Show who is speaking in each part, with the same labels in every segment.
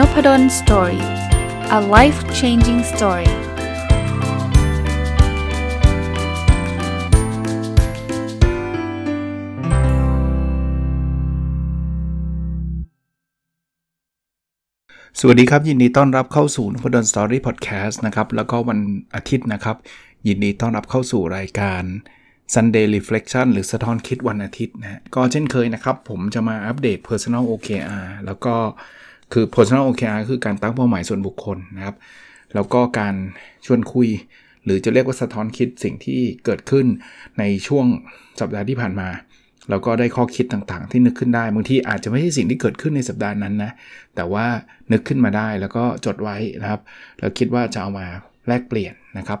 Speaker 1: Nopadol Story a life changing story สวัสดีครับ ยินดีต้อนรับเข้าสู่นพดล Story Podcast นะครับ แล้วก็วันอาทิตย์นะครับ ยินดีต้อนรับเข้าสู่รายการ Sunday Reflection หรือสะท้อนคิดวันอาทิตย์นะก็เช่นเคยนะครับ ผมจะมาอัปเดต Personal OKR แล้วก็ คือ personal OKR คือการตั้งเป้าหมายส่วนบุคคลนะครับ แล้วก็การชวนคุย หรือจะเรียกว่าสะท้อนคิดสิ่งที่เกิดขึ้นในช่วงสัปดาห์ที่ผ่านมา แล้วก็ได้ข้อคิดต่างๆ ที่นึกขึ้นได้บางทีอาจจะไม่ใช่สิ่งที่เกิดขึ้นในสัปดาห์นั้นนะ แต่ว่านึกขึ้นมาได้แล้วก็จดไว้นะครับ แล้วคิดว่าจะเอามาแลกเปลี่ยนนะครับ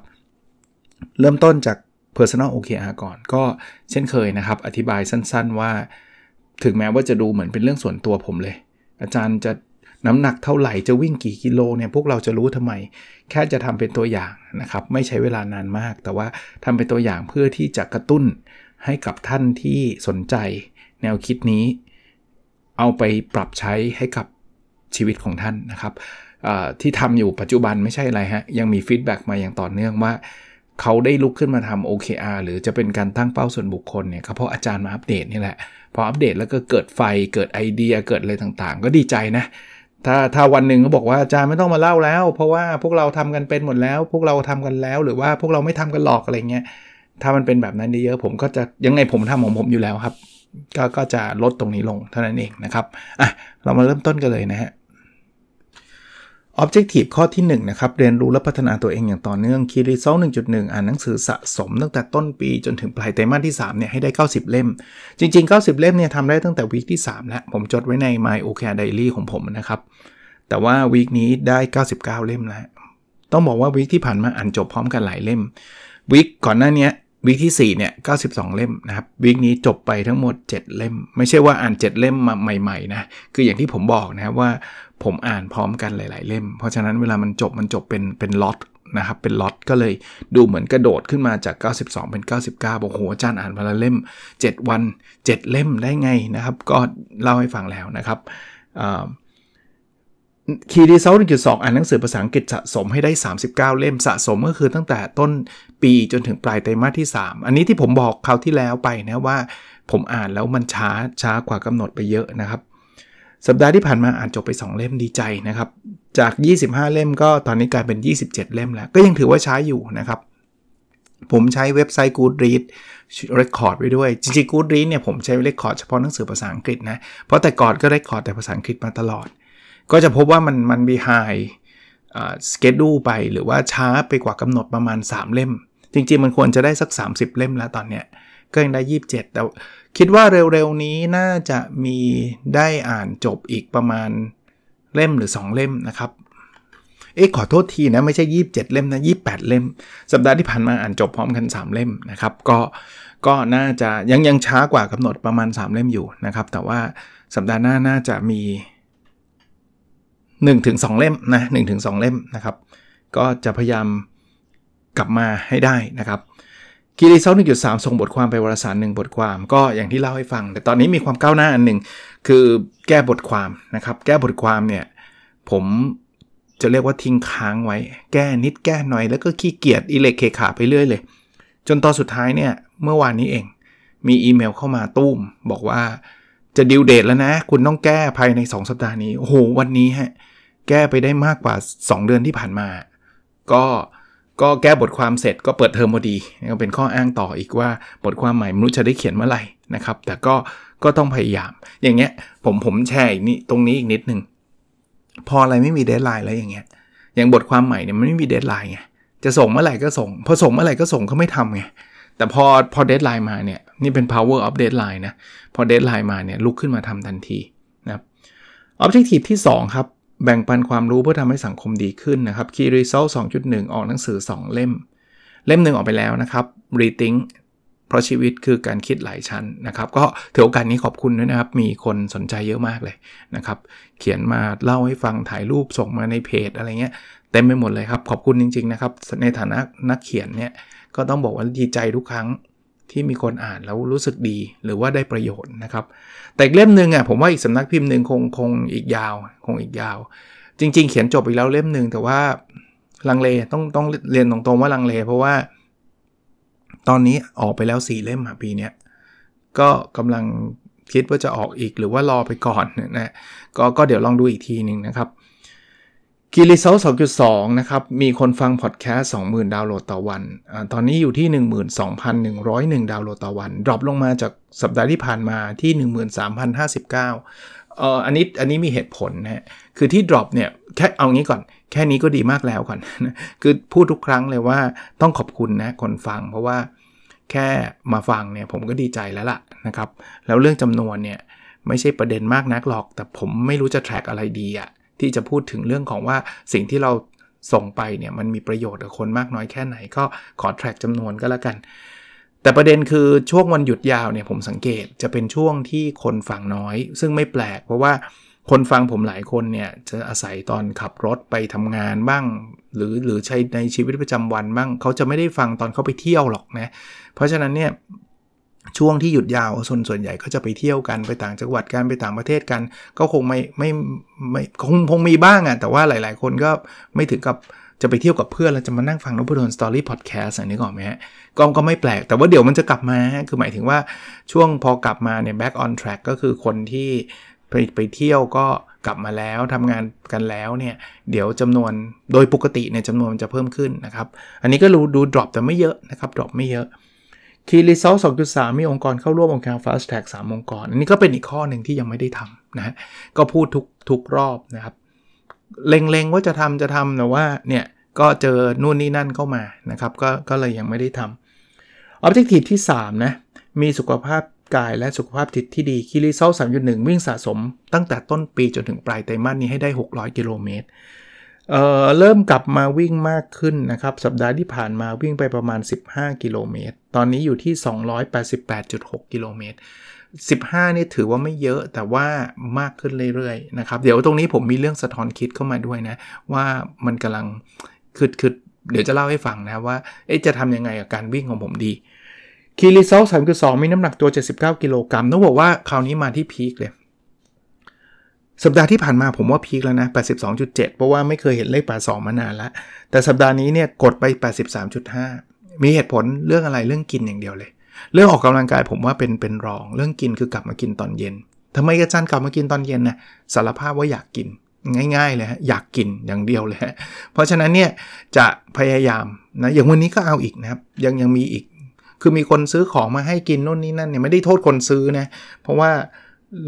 Speaker 1: เริ่มต้นจาก personal OKR ก่อน ก็เช่นเคยนะครับ อธิบายสั้นๆว่า ถึงแม้ว่าจะดูเหมือนเป็นเรื่องส่วนตัวผมเลย อาจารย์จะ น้ำหนักเท่าไหร่จะวิ่งกี่กิโลเนี่ยพวกเราจะรู้ทำไม แค่จะทำเป็นตัวอย่างนะครับ ไม่ใช้เวลานานมาก แต่ว่าทำเป็นตัวอย่างเพื่อที่จะกระตุ้นให้กับท่านที่สนใจ แนวคิดนี้ เอาไปปรับใช้ให้กับชีวิตของท่านนะครับที่ทำอยู่ปัจจุบันไม่ใช่อะไรฮะ ยังมีฟีดแบ็กมาอย่างต่อเนื่องว่า เขาได้ลุกขึ้นมาทำ OKR หรือจะเป็นการตั้งเป้าส่วนบุคคลเนี่ยก็เพราะอาจารย์มาอัปเดตนี่แหละ พออัปเดตแล้วก็เกิดไฟเกิดไอเดียเกิดอะไรต่างๆ ก็ดีใจนะ ถ้าถ้าวันหนึ่งเขาบอกว่าอาจารย์ไม่ต้องมาเล่าแล้ว เพราะว่าพวกเราทำกันเป็นหมดแล้ว พวกเราทำกันแล้ว หรือว่าพวกเราไม่ทำกันหลอกอะไรเงี้ยถ้ามันเป็นแบบนั้นเยอะผมก็จะยังไงผมทำของผมอยู่แล้วครับ ก็ก็จะลดตรงนี้ลงเท่านั้นเองนะครับอะเรามาเริ่มต้นกันเลยนะฮะ Objective ข้อที่1นะครับเรียนรู้และพัฒนาตัวเองอย่างต่อเนื่อง Key Result 1.1 อ่านหนังสือสะสมตั้งแต่ต้นปีจนถึงปลายไตรมาสที่3เนี่ยให้ได้ 90 เล่ม จริง ๆ 90 เล่มเนี่ยทำได้ตั้งแต่วีคที่ 3 แล้ว ผมจดไว้ใน My OKR Diary ของผมนะครับ แต่ว่าวีคนี้ได้ 99 เล่มแล้ว ต้องบอกว่าวีคที่ผ่านมาอ่านจบพร้อมกันหลายเล่มวีคก่อนหน้านี้วีคที่4เนี่ย92 เล่มนะครับวีคนี้จบไปทั้งหมด 7 เล่ม ไม่ใช่ว่าอ่าน 7 เล่มมาใหม่ๆนะคืออย่างที่ผมบอกนะครับว่า ผมอ่านพร้อมกันหลาย ๆ เล่ม เพราะฉะนั้นเวลามันจบมันจบเป็นเป็นล็อตนะครับเป็นล็อตก็เลยดูเหมือนกระโดดขึ้นมาจาก 92 เป็น 99บอกโหอาจารย์อ่านมาละเล่ม 7 วัน 7 เล่มได้ไงนะครับ ก็เล่าให้ฟังแล้วนะครับคีดีเซลหนึ่งจุดสองอ่านหนังสือภาษาอังกฤษสะสมให้ได้ 39 เล่มสะสมก็คือตั้งแต่ต้นปีจนถึงปลายไตรมาสที่ 3 อันนี้ที่ผมบอกคราวที่แล้วไปนะว่า ผมอ่านแล้วมันช้าช้ากว่ากำหนดไปเยอะนะครับ สัปดาห์ที่ผ่านมาอ่านจบไป 2 เล่มดีใจนะครับ จาก 25 เล่มก็ตอนนี้กลายเป็น 27 เล่มแล้ว ก็ยังถือว่าช้าอยู่นะครับ ผมใช้เว็บไซต์ Goodreads record ไว้ด้วย จริงๆ Goodreads เนี่ยผมใช้ record เฉพาะหนังสือภาษาอังกฤษนะ เพราะแต่ก่อนก็ record แต่ภาษาอังกฤษมาตลอด ก็จะพบว่ามันมันมีไฮสเกจดูไปหรือว่าช้าไปกว่ากำหนดประมาณ 3 เล่ม จริงๆ มันควรจะได้สัก 30 เล่มแล้วตอนเนี้ยก็ยังได้ 27 แต่ คิดว่าเร็วๆนี้น่าจะมีได้อ่านจบอีกประมาณเล่มหรือ 2 เล่มนะครับ เอ๊ะขอโทษทีนะไม่ใช่ 27 เล่มนะ28 เล่ม สัปดาห์ที่ผ่านมาอ่านจบพร้อมกัน 3 เล่มนะครับ ก็ก็น่าจะยังยังช้ากว่ากำหนดประมาณ 3 เล่มอยู่นะครับ แต่ว่าสัปดาห์หน้าน่าจะมี 1-2 เล่มนะ1-2 เล่มนะครับ ก็จะพยายามกลับมาให้ได้นะครับ คีรีเซลหนึ่งจุดสามส่งบทความไปวารสารหนึ่งบทความ ก็อย่างที่เล่าให้ฟัง แต่ตอนนี้มีความก้าวหน้าอันหนึ่งคือแก้บทความนะครับ แก้บทความเนี่ย ผมจะเรียกว่าทิ้งค้างไว้ แก้นิดแก้หน่อย แล้วก็ขี้เกียจอิเล็กเคขาไปเรื่อยเลย จนตอนสุดท้ายเนี่ย เมื่อวานนี้เอง มีอีเมลเข้ามาตุ้ม บอกว่าจะดิวเดทแล้วนะ คุณต้องแก้ภายใน 2 สัปดาห์นี้ โอ้โห วันนี้ฮะ แก้ไปได้มากกว่า 2 เดือนที่ผ่านมา ก็ ก็แก้บทความเสร็จก็เปิดเทอมพอดีก็เป็นข้ออ้างต่ออีกว่าบทความใหม่มนุษย์จะได้เขียนเมื่อไหร่นะครับ แต่ก็ก็ต้องพยายาม อย่างเงี้ยผมผมแชร์นี่ตรงนี้อีกนิดนึง พออะไรไม่มี deadline แล้วอย่างเงี้ย อย่างบทความใหม่เนี่ยมันไม่มี deadline ไงจะส่งเมื่อไหร่ก็ส่ง พอส่งเมื่อไหร่ก็ส่งเขาไม่ทำไงแต่พอพอ deadline มาเนี่ยนี่เป็น power of deadline นะพอ deadline มาเนี่ยลุกขึ้นมาทำทันทีนะครับ objective ที่ 2 ครับ แบ่งปันความรู้เพื่อทำให้สังคมดีขึ้นนะครับ Key Result 2.1 ออกหนังสือ 2 เล่ม เล่มหนึ่งออกไปแล้วนะครับ Rethink เพราะชีวิตคือการคิดหลายชั้นนะครับ ก็ถือโอกาสนี้ขอบคุณด้วยนะครับ มีคนสนใจเยอะมากเลยนะครับ เขียนมาเล่าให้ฟังถ่ายรูปส่งมาในเพจอะไรเงี้ยเต็มไปหมดเลยครับ ขอบคุณจริง ๆ นะครับ ในฐานะนักเขียนเนี่ยก็ต้องบอกว่าดีใจทุกครั้ง ที่มีคนอ่านแล้วรู้สึกดีหรือว่าได้ประโยชน์นะครับ แต่อีกเล่มหนึ่งอะผมว่าอีกสำนักพิมพ์หนึ่งคงคงอีกยาวคงอีกยาว จริง ๆ เขียนจบอีกแล้วเล่มหนึ่งแต่ว่าลังเลต้องต้องเรียนตรงๆว่าลังเล เพราะว่า ตอนนี้ออกไปแล้ว4เล่มปีนี้ก็กำลังคิดว่าจะออกอีกหรือว่ารอไปก่อนนะก็ก็เดี๋ยวลองดูอีกทีหนึ่งนะครับ คีรีเซล2.2นะครับ มีคนฟังพอดแคสต์20,000ดาวน์โหลดต่อวันตอนนี้อยู่ที่ 12,101 ดาวน์โหลดต่อวัน drop ลงมาจากสัปดาห์ที่ผ่านมาที่ 13,059เอ่ออันนี้อันนี้มีเหตุผลนะคือที่ drop เนี่ย แค่เอางี้ก่อน แค่นี้ก็ดีมากแล้วก่อนนะคือพูดทุกครั้งเลยว่าต้องขอบคุณนะคนฟัง เพราะว่าแค่มาฟังเนี่ยผมก็ดีใจแล้วล่ะนะครับ แล้วเรื่องจำนวนเนี่ยไม่ใช่ประเด็นมากนักหรอก แต่ผมไม่รู้จะ track อะไรดีอะ ที่จะพูดถึงเรื่องของว่าสิ่งที่เราส่งไปเนี่ยมันมีประโยชน์กับคนมากน้อยแค่ไหนก็ขอแทร็กจำนวนก็แล้วกัน แต่ประเด็นคือช่วงวันหยุดยาวเนี่ยผมสังเกตจะเป็นช่วงที่คนฟังน้อย ซึ่งไม่แปลก เพราะว่าคนฟังผมหลายคนเนี่ยจะอาศัยตอนขับรถไปทำงานบ้าง หรือหรือใช้ในชีวิตประจำวันบ้างเขาจะไม่ได้ฟังตอนเขาไปเที่ยวหรอกนะเพราะฉะนั้นเนี่ย ช่วงที่หยุดยาวส่วนส่วนใหญ่ก็จะไปเที่ยวกันไปต่างจังหวัดกันไปต่างประเทศกัน ก็คงไม่ไม่ไม่คงคงมีบ้างอะ่ะแต่ว่าหลาย ๆ คนก็ไม่ถึงกับจะไปเที่ยวกับเพื่อนแล้วจะมานั่งฟังนพดลสตอรี่พอดแคสต์อันนี้ก่อนไหมฮะก็ก็ไม่แปลก แต่ว่าเดี๋ยวมันจะกลับมาคือหมายถึงว่าช่วงพอกลับมาเนี่ย back on track ก็คือคนที่ไปไปเที่ยวก็กลับมาแล้วทำงานกันแล้วเนี่ย เดี๋ยวจำนวนโดยปกติเนี่ยจำนวนมันจะเพิ่มขึ้นนะครับ อันนี้ก็รู้ดู drop แต่ไม่เยอะนะครับ drop ไม่เยอะ คีรีเซล2.3มีองค์กรเข้าร่วมองค์การ Fast Track 3องค์กร อันนี้ก็เป็นอีกข้อหนึ่งที่ยังไม่ได้ทำนะฮะก็พูดทุกทุกรอบนะครับ เล็งๆว่าจะทำจะทำแต่ว่าเนี่ย ก็เจอนู่นนี่นั่นเข้ามานะครับก็ก็เลยยังไม่ได้ทำ Objective ที่3นะมีสุขภาพกายและสุขภาพจิตที่ดีคีรีเซล3.1วิ่งสะสม ตั้งแต่ต้นปีจนถึงปลายไตรมาสนี้ให้ได้ 600 กิโลเมตร เเริ่มกลับมาวิ่งมากขึ้นนะครับ สัปดาห์ที่ผ่านมาวิ่งไปประมาณ 15 กิโลเมตร ตอนนี้อยู่ที่ 288.6 กิโลเมตร 15 นี่ถือว่าไม่เยอะแต่ว่ามากขึ้นเรื่อยๆนะครับ เดี๋ยวตรงนี้ผมมีเรื่องสะท้อนคิดเข้ามาด้วยนะ ว่ามันกำลังคือคือเดี๋ยวจะเล่าให้ฟังนะว่าจะทำยังไงกับการวิ่งของผมดีคีรีเซล3.2มีน้ำหนักตัว 79 กิโลกรัมต้องบอกว่าคราวนี้มาที่พีคเลย สัปดาห์ที่ผ่านมาผมว่าพีคแล้วนะ 82.7 เพราะว่าไม่เคยเห็นเลข 82 มานานล้วแต่สัปดาห์นี้เนี่ยกดไป 83.5 มีเหตุผลเรื่องอะไรเรื่องกินอย่างเดียวเลย เรื่องออกกำลังกายผมว่าเป็นเป็นรอง เรื่องกินคือกลับมากินตอนเย็นทำไมอาจารย์กลับมากินตอนเย็นนะสารภาพว่าอยากกินง่ายๆเลยฮะอยากกินอย่างเดียวเลยฮะเพราะฉะนั้นเนี่ยจะพยายามนะอย่างวันนี้ก็เอาอีกนะครับยังยังมีอีก คือมีคนซื้อของมาให้กินโน่นนี่นั่นเนี่ยไม่ได้โทษคนซื้อนะเพราะว่า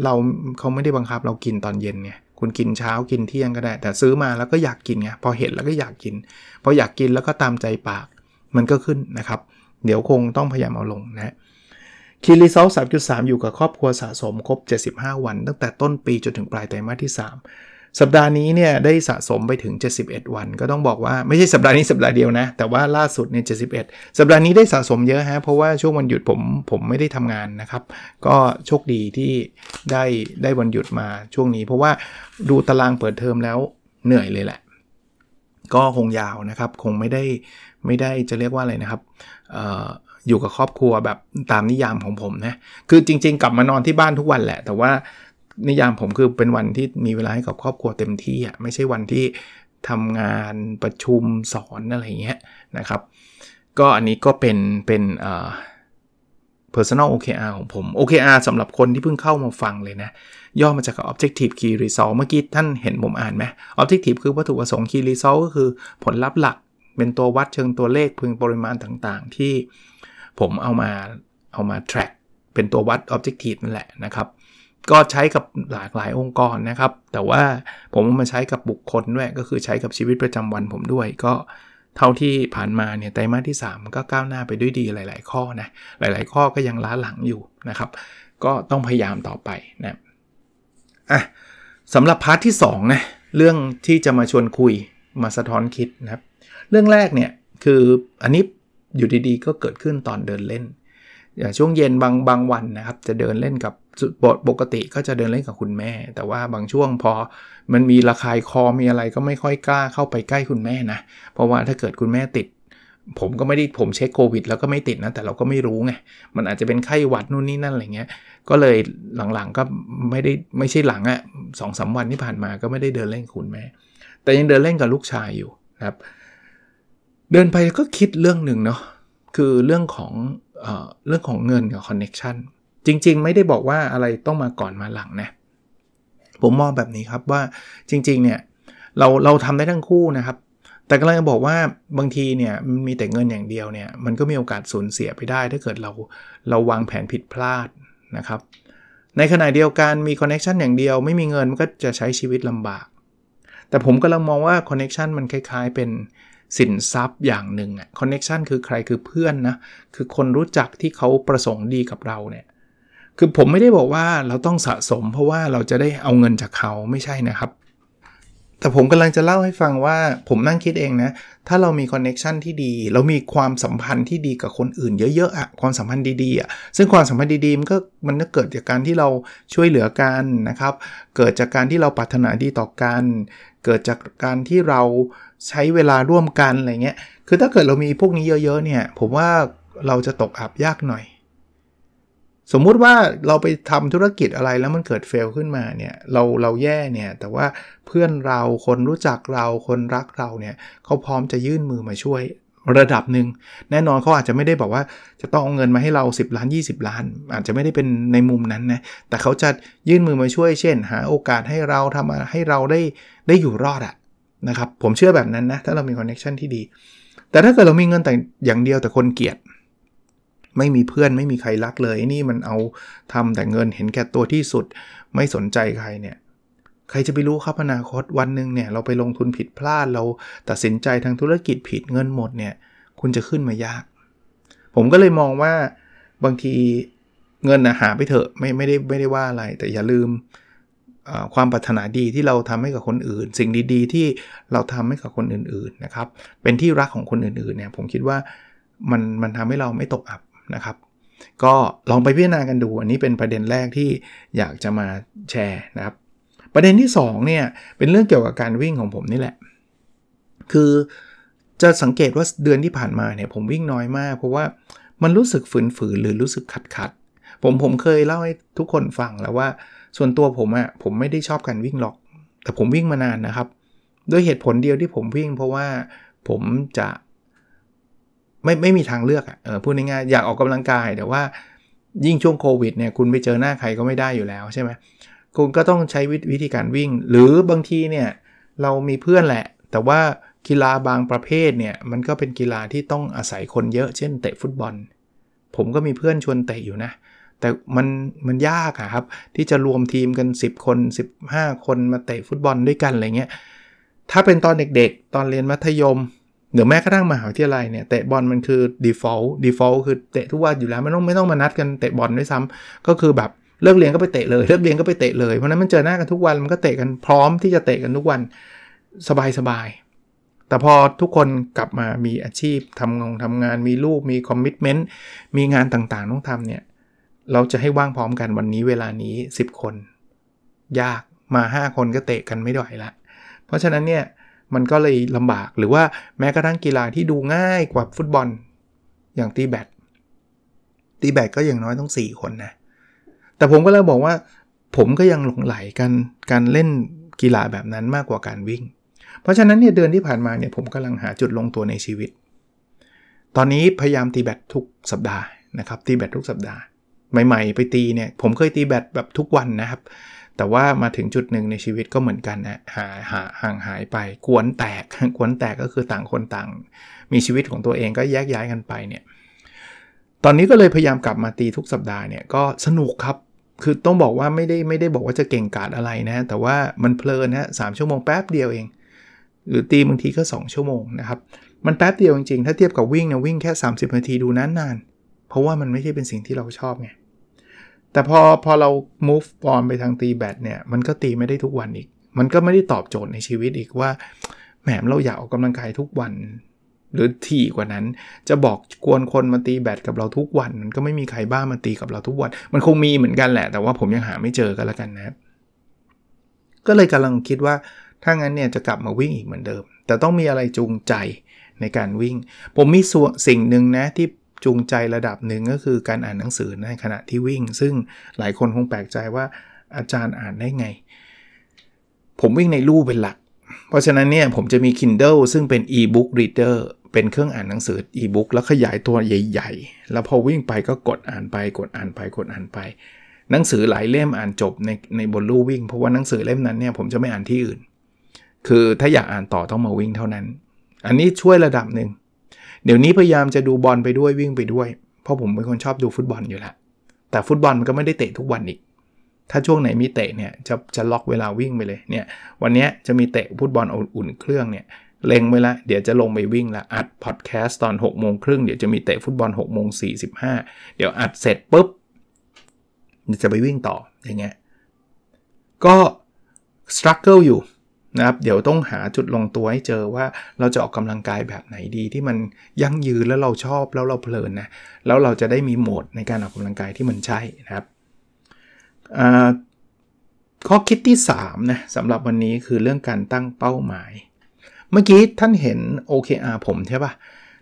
Speaker 1: เราเขาไม่ได้บังคับเรากินตอนเย็นไงคุณกินเช้ากินเที่ยงก็ได้ แต่ซื้อมาแล้วก็อยากกินไงพอเห็นแล้วก็อยากกิน พออยากกินแล้วก็ตามใจปากมันก็ขึ้นนะครับ เดี๋ยวคงต้องพยายามเอาลงนะคีรีเซลสามจุดสามอยู่กับครอบครัวสะสมครบ 75 วัน ตั้งแต่ต้นปีจนถึงปลายไตรมาสที่ 3 สัปดาห์นี้เนี่ยได้สะสมไปถึง 71 วัน ก็ต้องบอกว่าไม่ใช่สัปดาห์นี้สัปดาห์เดียวนะ แต่ว่าล่าสุดเนี่ย71 สัปดาห์นี้ได้สะสมเยอะฮะ เพราะว่าช่วงวันหยุดผมผมไม่ได้ทำงานนะครับ ก็โชคดีที่ได้ได้วันหยุดมาช่วงนี้ เพราะว่าดูตารางเปิดเทอมแล้วเหนื่อยเลยแหละ ก็คงยาวนะครับ คงไม่ได้ไม่ได้จะเรียกว่าอะไรนะครับอออยู่กับครอบครัวแบบตามนิยามของผมนะ คือจริง ๆ กลับมานอนที่บ้านทุกวันแหละ แต่ว่า นิยามผมคือเป็นวันที่มีเวลาให้กับครอบครัวเต็มที่อะไม่ใช่วันที่ทำงานประชุมสอนอะไรเงี้ยนะครับ ก็อันนี้ก็เป็นเป็นเอ่อ personal OKR ของผม OKR สำหรับคนที่เพิ่งเข้ามาฟังเลยนะ ย่อมาจาก objective key result เมื่อกี้ท่านเห็นผมอ่านไหม objective คือวัตถุประสงค์ key result ก็คือผลลัพธ์หลัก เป็นตัววัดเชิงตัวเลขพึงปริมาณต่างๆ ที่ผมเอามาเอามา track เป็นตัววัด objective นั่นแหละนะครับ ก็ใช้กับหลากหลายองค์กรนะครับ แต่ว่าผมมาใช้กับบุคคลด้วย ก็คือใช้กับชีวิตประจำวันผมด้วย ก็เท่าที่ผ่านมาเนี่ยไตรมาสที่ 3 ก็ก้าวหน้าไปด้วยดีหลาย ๆ ข้อนะ หลาย ๆ ข้อก็ยังล้าหลังอยู่นะครับ ก็ต้องพยายามต่อไปนะอะสำหรับพาร์ทที่2นะเรื่องที่จะมาชวนคุยมาสะท้อนคิดนะครับ เรื่องแรกเนี่ยคืออันนี้อยู่ดีๆ ก็เกิดขึ้นตอนเดินเล่นอย่างช่วงเย็นบางบางวันนะครับ จะเดินเล่นกับ ปกติก็จะเดินเล่นกับคุณแม่ แต่ว่าบางช่วงพอมันมีระคายคอมีอะไรก็ไม่ค่อยกล้าเข้าไปใกล้คุณแม่นะ เพราะว่าถ้าเกิดคุณแม่ติด ผมก็ไม่ได้ผมเช็คโควิด แล้วก็ไม่ติดนะ แต่เราก็ไม่รู้ไง มันอาจจะเป็นไข้หวัดนู่นนี่นั่นอะไรเงี้ย ก็เลยหลังๆก็ไม่ได้ไม่ใช่หลังอะสองสาวันที่ผ่านมาก็ไม่ได้เดินเล่นคุณแม่ แต่ยังเดินเล่นกับลูกชายอยู่นะครับ เดินไปก็คิดเรื่องหนึ่งเนาะคือเรื่องของเออเรื่องของเงินกับคอนเน็ชัน จริง ๆ ไม่ได้บอกว่าอะไรต้องมาก่อนมาหลังนะผมมองแบบนี้ครับว่าจริง ๆ เนี่ยเราเราทำได้ทั้งคู่นะครับ แต่ก็เลยบอกว่าบางทีเนี่ยมันมีแต่เงินอย่างเดียวเนี่ยมันก็มีโอกาสสูญเสียไปได้ ถ้าเกิดเราเราวางแผนผิดพลาดนะครับ ในขณะเดียวกันมี connection อย่างเดียวไม่มีเงินมันก็จะใช้ชีวิตลำบาก แต่ผมกำลังมองว่า connection มันคล้ายๆ เป็นสินทรัพย์อย่างหนึ่งอะ connection คือใครคือเพื่อนนะคือคนรู้จักที่เขาประสงค์ดีกับเราเนี่ย คือผมไม่ได้บอกว่าเราต้องสะสม เพราะว่าเราจะได้เอาเงินจากเขาไม่ใช่นะครับ แต่ผมกำลังจะเล่าให้ฟังว่าผมนั่งคิดเองนะ ถ้าเรามี connection ที่ดี เรามีความสัมพันธ์ที่ดีกับคนอื่นเยอะๆอะความสัมพันธ์ดีๆอะซึ่งความสัมพันธ์ดีๆมันก็มันก็เกิดจากการที่เราช่วยเหลือกันนะครับ เกิดจากการที่เราปรารถนาดีต่อกัน เกิดจากการที่เราใช้เวลาร่วมกันอะไรเงี้ย คือถ้าเกิดเรามีพวกนี้เยอะๆเนี่ย ผมว่าเราจะตกอับยากหน่อย สมมุติว่าเราไปทำธุรกิจอะไรแล้วมันเกิดเฟลขึ้นมาเนี่ยเราเราแย่เนี่ยแต่ว่าเพื่อนเราคนรู้จักเราคนรักเราเนี่ยเขาพร้อมจะยื่นมือมาช่วยระดับหนึ่งแน่นอนเขาอาจจะไม่ได้บอกว่าจะต้องเอาเงินมาให้เรา 10 ล้าน 20 ล้าน อาจจะไม่ได้เป็นในมุมนั้นนะแต่เขาจะยื่นมือมาช่วย เช่น หาโอกาสให้เราทำให้เราได้ได้อยู่รอดอะนะครับผมเชื่อแบบนั้นนะถ้าเรามี connection ที่ดี แต่ถ้าเกิดเรามีเงินแต่อย่างเดียวแต่คนเกลียด ไม่มีเพื่อนไม่มีใครรักเลยนี่มันเอาทำแต่เงินเห็นแก่ตัวที่สุด ไม่สนใจใครเนี่ยใครจะไปรู้ครับอนาคตวันหนึ่งเนี่ยเราไปลงทุนผิดพลาดเราตัดสินใจทางธุรกิจผิดเงินหมดเนี่ยคุณจะขึ้นมายาก ผมก็เลยมองว่าบางทีเงินนะหาไปเถอะไม่ไม่ได้ไม่ได้ว่าอะไร แต่อย่าลืมความปรารถนาดีที่เราทำให้กับคนอื่น สิ่งดีๆ ที่เราทำให้กับคนอื่นๆนะครับเป็นที่รักของคนอื่นๆเนี่ยผมคิดว่ามันมันทำให้เราไม่ตกอับ นะครับ ก็ลองไปพิจารณากันดู อันนี้เป็นประเด็นแรกที่อยากจะมาแชร์นะครับ ประเด็นที่2เนี่ยเป็นเรื่องเกี่ยวกับการวิ่งของผมนี่แหละ คือจะสังเกตว่าเดือนที่ผ่านมาเนี่ยผมวิ่งน้อยมาก เพราะว่ามันรู้สึกฝืนๆหรือรู้สึกขัดขัดผมผมเคยเล่าให้ทุกคนฟังแล้วว่า ส่วนตัวผมอะ่ะผมไม่ได้ชอบการวิ่งหรอก แต่ผมวิ่งมานานนะครับ ด้วยเหตุผลเดียวที่ผมวิ่ง เพราะว่าผมจะ ไม่ไม่มีทางเลือกอะพูดง่ายๆอยากออกกำลังกายแต่ว่ายิ่งช่วงโควิดเนี่ยคุณไปเจอหน้าใครก็ไม่ได้อยู่แล้วใช่ไหมคุณก็ต้องใช้วิธีการวิ่ง หรือบางทีเนี่ยเรามีเพื่อนแหละ แต่ว่ากีฬาบางประเภทเนี่ยมันก็เป็นกีฬาที่ต้องอาศัยคนเยอะเช่นเตะฟุตบอล ผมก็มีเพื่อนชวนเตะอยู่นะ แต่มันมันยากอะครับ ที่จะรวมทีมกัน 10 คน 15 คนมาเตะฟุตบอลด้วยกันอะไรเงี้ยถ้าเป็นตอนเด็กๆ ตอนเรียนมัธยม หรือแม้กระทั่งมหาวิทยาลัยเนี่ยเตะบอลมันคือ default default คือเตะทุกวันอยู่แล้วไม่ต้องไม่ต้องมานัดกันเตะบอลด้วยซ้ำก็คือแบบเลิกเรียนก็ไปเตะเลยเลิกเรียนก็ไปเตะเลยเพราะนั้นมันเจอหน้ากันทุกวันมันก็เตะกันพร้อมที่จะเตะกันทุกวันสบายสบายแต่พอทุกคนกลับมามีอาชีพทำงานทำงานมีลูกมีคอมมิชเมนต์มีงานต่างๆต้องทำเนี่ยเราจะให้ว่างพร้อมกันวันนี้เวลานี้ 10 คน ยากมา 5 คนก็เตะกันไม่ไหวละ เพราะฉะนั้นเนี่ย มันก็เลยลำบากหรือว่าแม้กระทั่งกีฬาที่ดูง่ายกว่าฟุตบอลอย่างตีแบดตีแบดก็อย่างน้อยต้อง 4 คนนะ แต่ผมก็เลยบอกว่า ผมก็ยังหลงไหลกันการเล่นกีฬาแบบนั้นมากกว่าการวิ่ง เพราะฉะนั้นเนี่ยเดือนที่ผ่านมาเนี่ยผมกำลังหาจุดลงตัวในชีวิต ตอนนี้พยายามตีแบดทุกสัปดาห์นะครับตีแบดทุกสัปดาห์ ใหม่ ๆ ไปตีเนี่ย ผมเคยตีแบดแบบทุกวันนะครับ แต่ว่ามาถึงจุดหนึ่งในชีวิตก็เหมือนกันนะหาหาห่างหายไปกวนแตกกวนแตกก็คือต่างคนต่าง มีชีวิตของตัวเองก็แยกย้ายกันไปเนี่ยตอนนี้ก็เลยพยายามกลับมาตีทุกสัปดาห์เนี่ยก็สนุกครับคือต้องบอกว่าไม่ได้ไม่ได้บอกว่าจะเก่งกาจอะไรนะ แต่ว่ามันเพลินนะสามชั่วโมงแป๊บเดียวเอง หรือตีบางทีก็ 2 ชั่วโมงนะครับ มันแป๊บเดียวจริงๆ ถ้าเทียบกับวิ่งนะวิ่งแค่ 30 นาทีดูนานๆ เพราะว่ามันไม่ใช่เป็นสิ่งที่เราชอบไง แต่พอพอเรา move on ไปทางตีแบตเนี่ย มันก็ตีไม่ได้ทุกวันอีก มันก็ไม่ได้ตอบโจทย์ในชีวิตอีกว่าแหมเราอยากออกกำลังกายทุกวัน หรือที่กว่านั้น จะบอกกวนคนมาตีแบตกับเราทุกวัน มันก็ไม่มีใครบ้ามาตีกับเราทุกวัน มันคงมีเหมือนกันแหละ แต่ว่าผมยังหาไม่เจอกันแล้วกันนะก็เลยกำลังคิดว่าถ้างั้นเนี่ยจะกลับมาวิ่งอีกเหมือนเดิม แต่ต้องมีอะไรจูงใจในการวิ่ง ผมมีส่วนสิ่งหนึ่งนะที่ จูงใจระดับหนึ่งก็คือการอ่านหนังสือในขณะที่วิ่ง ซึ่งหลายคนคงแปลกใจว่าอาจารย์อ่านได้ไง ผมวิ่งในลู่เป็นหลัก เพราะฉะนั้นเนี่ยผมจะมี Kindle ซึ่งเป็น e-book reader เป็นเครื่องอ่านหนังสือ e-book แล้วขยายตัวใหญ่ ๆ แล้วพอวิ่งไปก็กดอ่านไป กดอ่านไปกดอ่านไป หนังสือหลายเล่มอ่านจบในในบนลู่วิ่ง เพราะว่าหนังสือเล่มนั้นเนี่ยผมจะไม่อ่านที่อื่น คือถ้าอยากอ่านต่อต้องมาวิ่งเท่านั้น อันนี้ช่วยระดับหนึ่ง เดี๋ยวนี้พยายามจะดูบอลไปด้วยวิ่งไปด้วย เพราะผมเป็นคนชอบดูฟุตบอลอยู่แล้วแต่ฟุตบอลมันก็ไม่ได้เตะทุกวันอีก ถ้าช่วงไหนมีเตะเนี่ยจะจะล็อกเวลาวิ่งไปเลยเนี่ยวันนี้จะมีเตะฟุตบอลอุ่นเครื่องเนี่ยเล็งไว้ละเดี๋ยวจะลงไปวิ่งละอัดพอดแคสต์ตอน6โมงครึ่งเดี๋ยวจะมีเตะฟุตบอล6โมง45เดี๋ยวอัดเสร็จปุ๊บจะไปวิ่งต่ออย่างเงี้ยก็สครัลเกิลอยู่ นะครับเดี๋ยวต้องหาจุดลงตัวให้เจอว่าเราจะออกกำลังกายแบบไหนดีที่มันยั่งยืนแล้วเราชอบแล้วเราเพลินนะแล้วเราจะได้มีโหมดในการออกกำลังกายที่มันใช่นะครับข้อคิดที่3นะสำหรับวันนี้คือเรื่องการตั้งเป้าหมาย เมื่อกี้ท่านเห็น OKR ผมใช่ปะ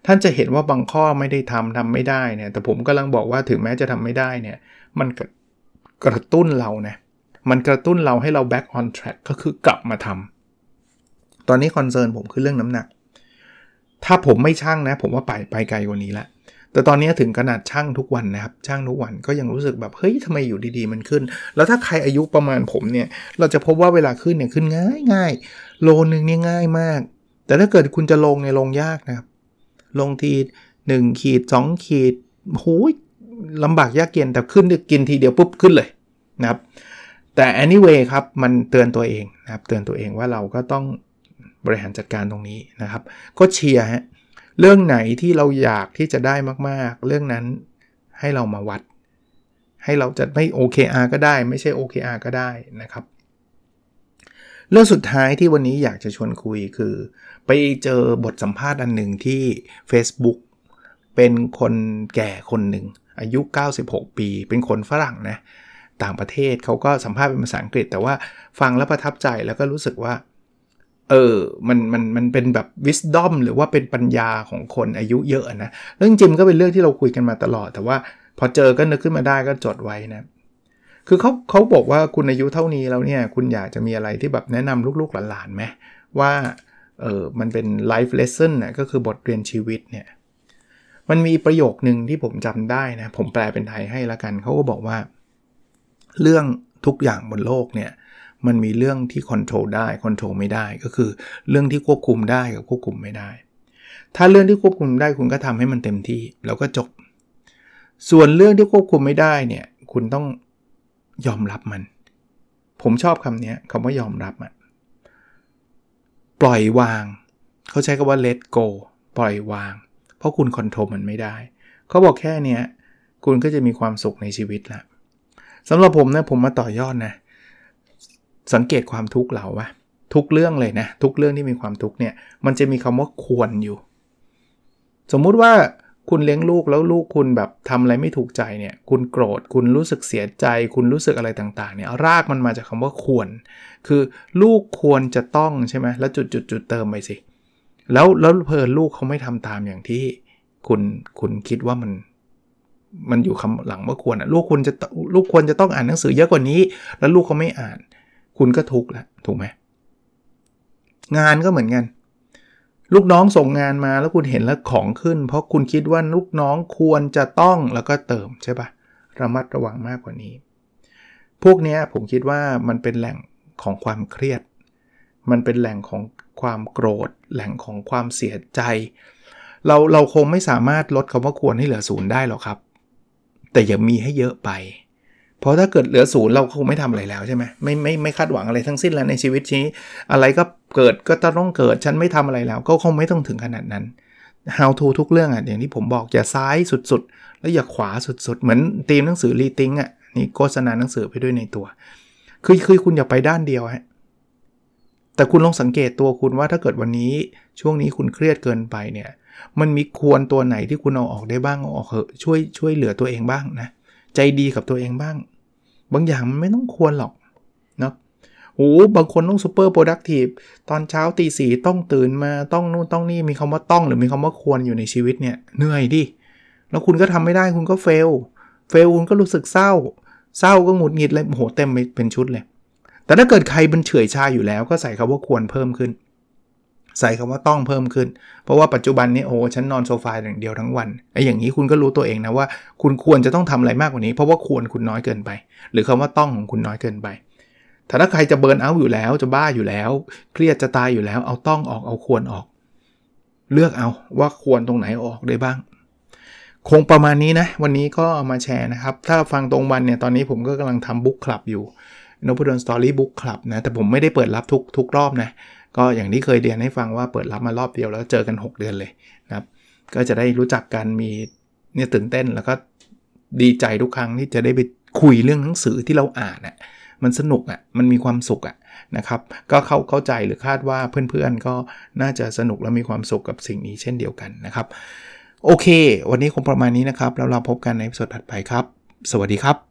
Speaker 1: ท่านจะเห็นว่าบางข้อไม่ได้ทำทำไม่ได้เนี่ยแต่ผมกำลังบอกว่าถึงแม้จะทำไม่ได้เนี่ยมันกระตุ้นเรานะมันกระตุ้นเราให้เรา back on track ก็คือกลับมาทำ ตอนนี้คอนเซิร์นผมคือเรื่องน้ำหนัก ถ้าผมไม่ช่างนะ ผมว่าไปไปไกลกว่านี้ละ แต่ตอนนี้ถึงขนาดช่างทุกวันนะครับ ช่างทุกวันก็ยังรู้สึกแบบเฮ้ยทำไมอยู่ดีๆมันขึ้น แล้วถ้าใครอายุประมาณผมเนี่ย เราจะพบว่าเวลาขึ้นเนี่ยขึ้นง่ายง่ายโลนึงเนี่ยง่ายมาก แต่ถ้าเกิดคุณจะลงเนี่ยลงยากนะครับ ลงที1ขีด2ขีดโหยลำบากยากเย็นแต่ขึ้นกินทีเดียวปุ๊บขึ้นเลยนะครับแต่ anyway ครับ มันเตือนตัวเองนะครับ เตือนตัวเองว่าเราก็ต้อง บริหารจัดการตรงนี้นะครับ ก็เชียร์ฮะเรื่องไหนที่เราอยากที่จะได้มากๆ เรื่องนั้นให้เรามาวัด ให้เราจะไม่ OKR ก็ได้ ไม่ใช่ OKR ก็ได้นะครับ เรื่องสุดท้ายที่วันนี้อยากจะชวนคุยคือ ไปเจอบทสัมภาษณ์อันหนึ่งที่ Facebook เป็นคนแก่คนหนึ่ง อายุ 96 ปี เป็นคนฝรั่งนะ ต่างประเทศเขาก็สัมภาษณ์เป็นภาษาอังกฤษ แต่ว่าฟังแล้วประทับใจแล้วก็รู้สึกว่า เออ มัน มัน มันเป็นแบบ wisdom หรือว่าเป็นปัญญาของคนอายุเยอะนะ เรื่องจริงก็เป็นเรื่องที่เราคุยกันมาตลอด แต่ว่าพอเจอก็นึกขึ้นมาได้ก็จดไว้นะ คือเขาเขาบอกว่าคุณอายุเท่านี้แล้วเนี่ย คุณอยากจะมีอะไรที่แบบแนะนำลูกๆหลานๆไหมว่า เออมันเป็น life lesson นะก็คือบทเรียนชีวิตเนี่ย มันมีประโยคนึงที่ผมจำได้นะ ผมแปลเป็นไทยให้ละกัน เขาก็บอกว่า เรื่องทุกอย่างบนโลกเนี่ย มันมีเรื่องที่ control ได้ control ไม่ได้ก็คือเรื่องที่ควบคุมได้กับควบคุมไม่ได้ ถ้าเรื่องที่ควบคุมได้คุณก็ทำให้มันเต็มที่แล้วก็จบ ส่วนเรื่องที่ควบคุมไม่ได้เนี่ยคุณต้องยอมรับมัน ผมชอบคำนี้คำว่ายอมรับอะปล่อยวาง เขาใช้คำว่า let go ปล่อยวาง เพราะคุณ control มันไม่ได้ เขาบอกแค่นี้คุณก็จะมีความสุขในชีวิตละสำหรับผมนะผมมาต่อยอดนะ สังเกตความทุกข์เราวะทุกเรื่องเลยนะ ทุกเรื่องที่มีความทุกข์เนี่ย มันจะมีคำว่าควรอยู่ สมมุติว่าคุณเลี้ยงลูกแล้วลูกคุณแบบทำอะไรไม่ถูกใจเนี่ย คุณโกรธ คุณรู้สึกเสียใจ คุณรู้สึกอะไรต่างๆ เนี่ย รากมันมาจากคาว่าควร คือลูกควรจะต้องใช่ไหมแล้วจุดจุดจุดเติมไปสิ แล้วแล้วเพลินลูกเขาไม่ทำตามอย่างที่คุณคุณคิดว่ามันมันอยู่คำหลังว่าควรอะลูกคุณจะลูกควรจะต้องอ่านหนังสือเยอะกว่านี้ แล้วลูกเขาไม่อ่าน คุณก็ทุกข์แล้วถูกไหมงานก็เหมือนกัน ลูกน้องส่งงานมาแล้วคุณเห็นแล้วของขึ้น เพราะคุณคิดว่าลูกน้องควรจะต้องแล้วก็เติมใช่ปะระมัดระวังมากกว่านี้ พวกนี้ผมคิดว่ามันเป็นแหล่งของความเครียด มันเป็นแหล่งของความโกรธ แหล่งของความเสียใจ เราเราคงไม่สามารถลดคำว่าควรให้เหลือศูนย์ได้หรอกครับ แต่อย่ามีให้เยอะไป เพราะถ้าเกิดเหลือศูนย์เราคงไม่ทำอะไรแล้วใช่ไหมไม่ไม่ไม่คาดหวังอะไรทั้งสิ้นแล้วในชีวิตนี้ อะไรก็เกิดก็ต้องเกิดฉันไม่ทำอะไรแล้ว ก็คงไม่ต้องถึงขนาดนั้น how to ทุกเรื่องอะอย่างที่ผมบอกอย่าซ้ายสุดๆ แล้วอย่าขวาสุดๆ เหมือนตีมหนังสือรีติงอะนี่โฆษณาหนังสือไปด้วยในตัว คือคือคุณอย่าไปด้านเดียวฮะแต่คุณลองสังเกตตัวคุณว่าถ้าเกิดวันนี้ช่วงนี้คุณเครียดเกินไปเนี่ย มันมีควรตัวไหนที่คุณเอาออกได้บ้างเอาออกเหอะช่วยช่วยเหลือตัวเองบ้างนะใจดีกับตัวเองบ้าง บางอย่างมันไม่ต้องควรหรอกเนาะโอ้บางคนต้องซูเปอร์โปรดักทีฟตอนเช้าตีสี่ต้องตื่นมาต้องนู่นต้องนี่มีคำว่าต้องหรือมีคำว่าควรอยู่ในชีวิตเนี่ยเหนื่อยดิ แล้วคุณก็ทำไม่ได้คุณก็เฟล เฟลคุณก็รู้สึกเศร้า เศร้าก็หงุดหงิดเลยโหเต็มเป็นชุดเลย แต่ถ้าเกิดใครมันเฉื่อยชาอยู่แล้วก็ใส่คำว่าควรเพิ่มขึ้น ใส่คำว่าต้องเพิ่มขึ้น เพราะว่าปัจจุบันนี้โอ้ฉันนอนโซฟาอย่างเดียวทั้งวันไอ้อย่างนี้คุณก็รู้ตัวเองนะว่า คุณควรจะต้องทำอะไรมากกว่านี้ เพราะว่าควรคุณน้อยเกินไป หรือคำว่าต้องของคุณน้อยเกินไปแต่ถ้าใครจะเบิร์นเอาอยู่แล้วจะบ้าอยู่แล้ว เครียดจะตายอยู่แล้ว เอาต้องออกเอาควรออก เลือกเอาว่าควรตรงไหนออกได้บ้าง คงประมาณนี้นะ วันนี้ก็มาแชร์นะครับ ถ้าฟังตรงวันเนี่ยตอนนี้ผมก็กำลังทำบุ๊กคลับอยู่นพดลสตอรี่บุ๊กคลับนะแต่ผมไม่ได้เปิดรับทุกทุกรอบนะ ก็อย่างที่เคยเรียนให้ฟังว่าเปิดรับมารอบเดียวแล้วเจอกัน 6 เดือนเลยนะครับ ก็จะได้รู้จักกันมีเนี่ยตื่นเต้นแล้วก็ดีใจทุกครั้งที่จะได้ไปคุยเรื่องหนังสือที่เราอ่านน่ะมันสนุกอะ่ะ มันมีความสุขอะ่ะนะครับ ก็เข้าเข้าใจหรือคาดว่าเพื่อนๆก็น่าจะสนุกและมีความสุขกับสิ่งนี้เช่นเดียวกันนะครับ โอเค วันนี้คงประมาณนี้นะครับ แล้วเราพบกันในสดถัดไปครับ สวัสดีครับ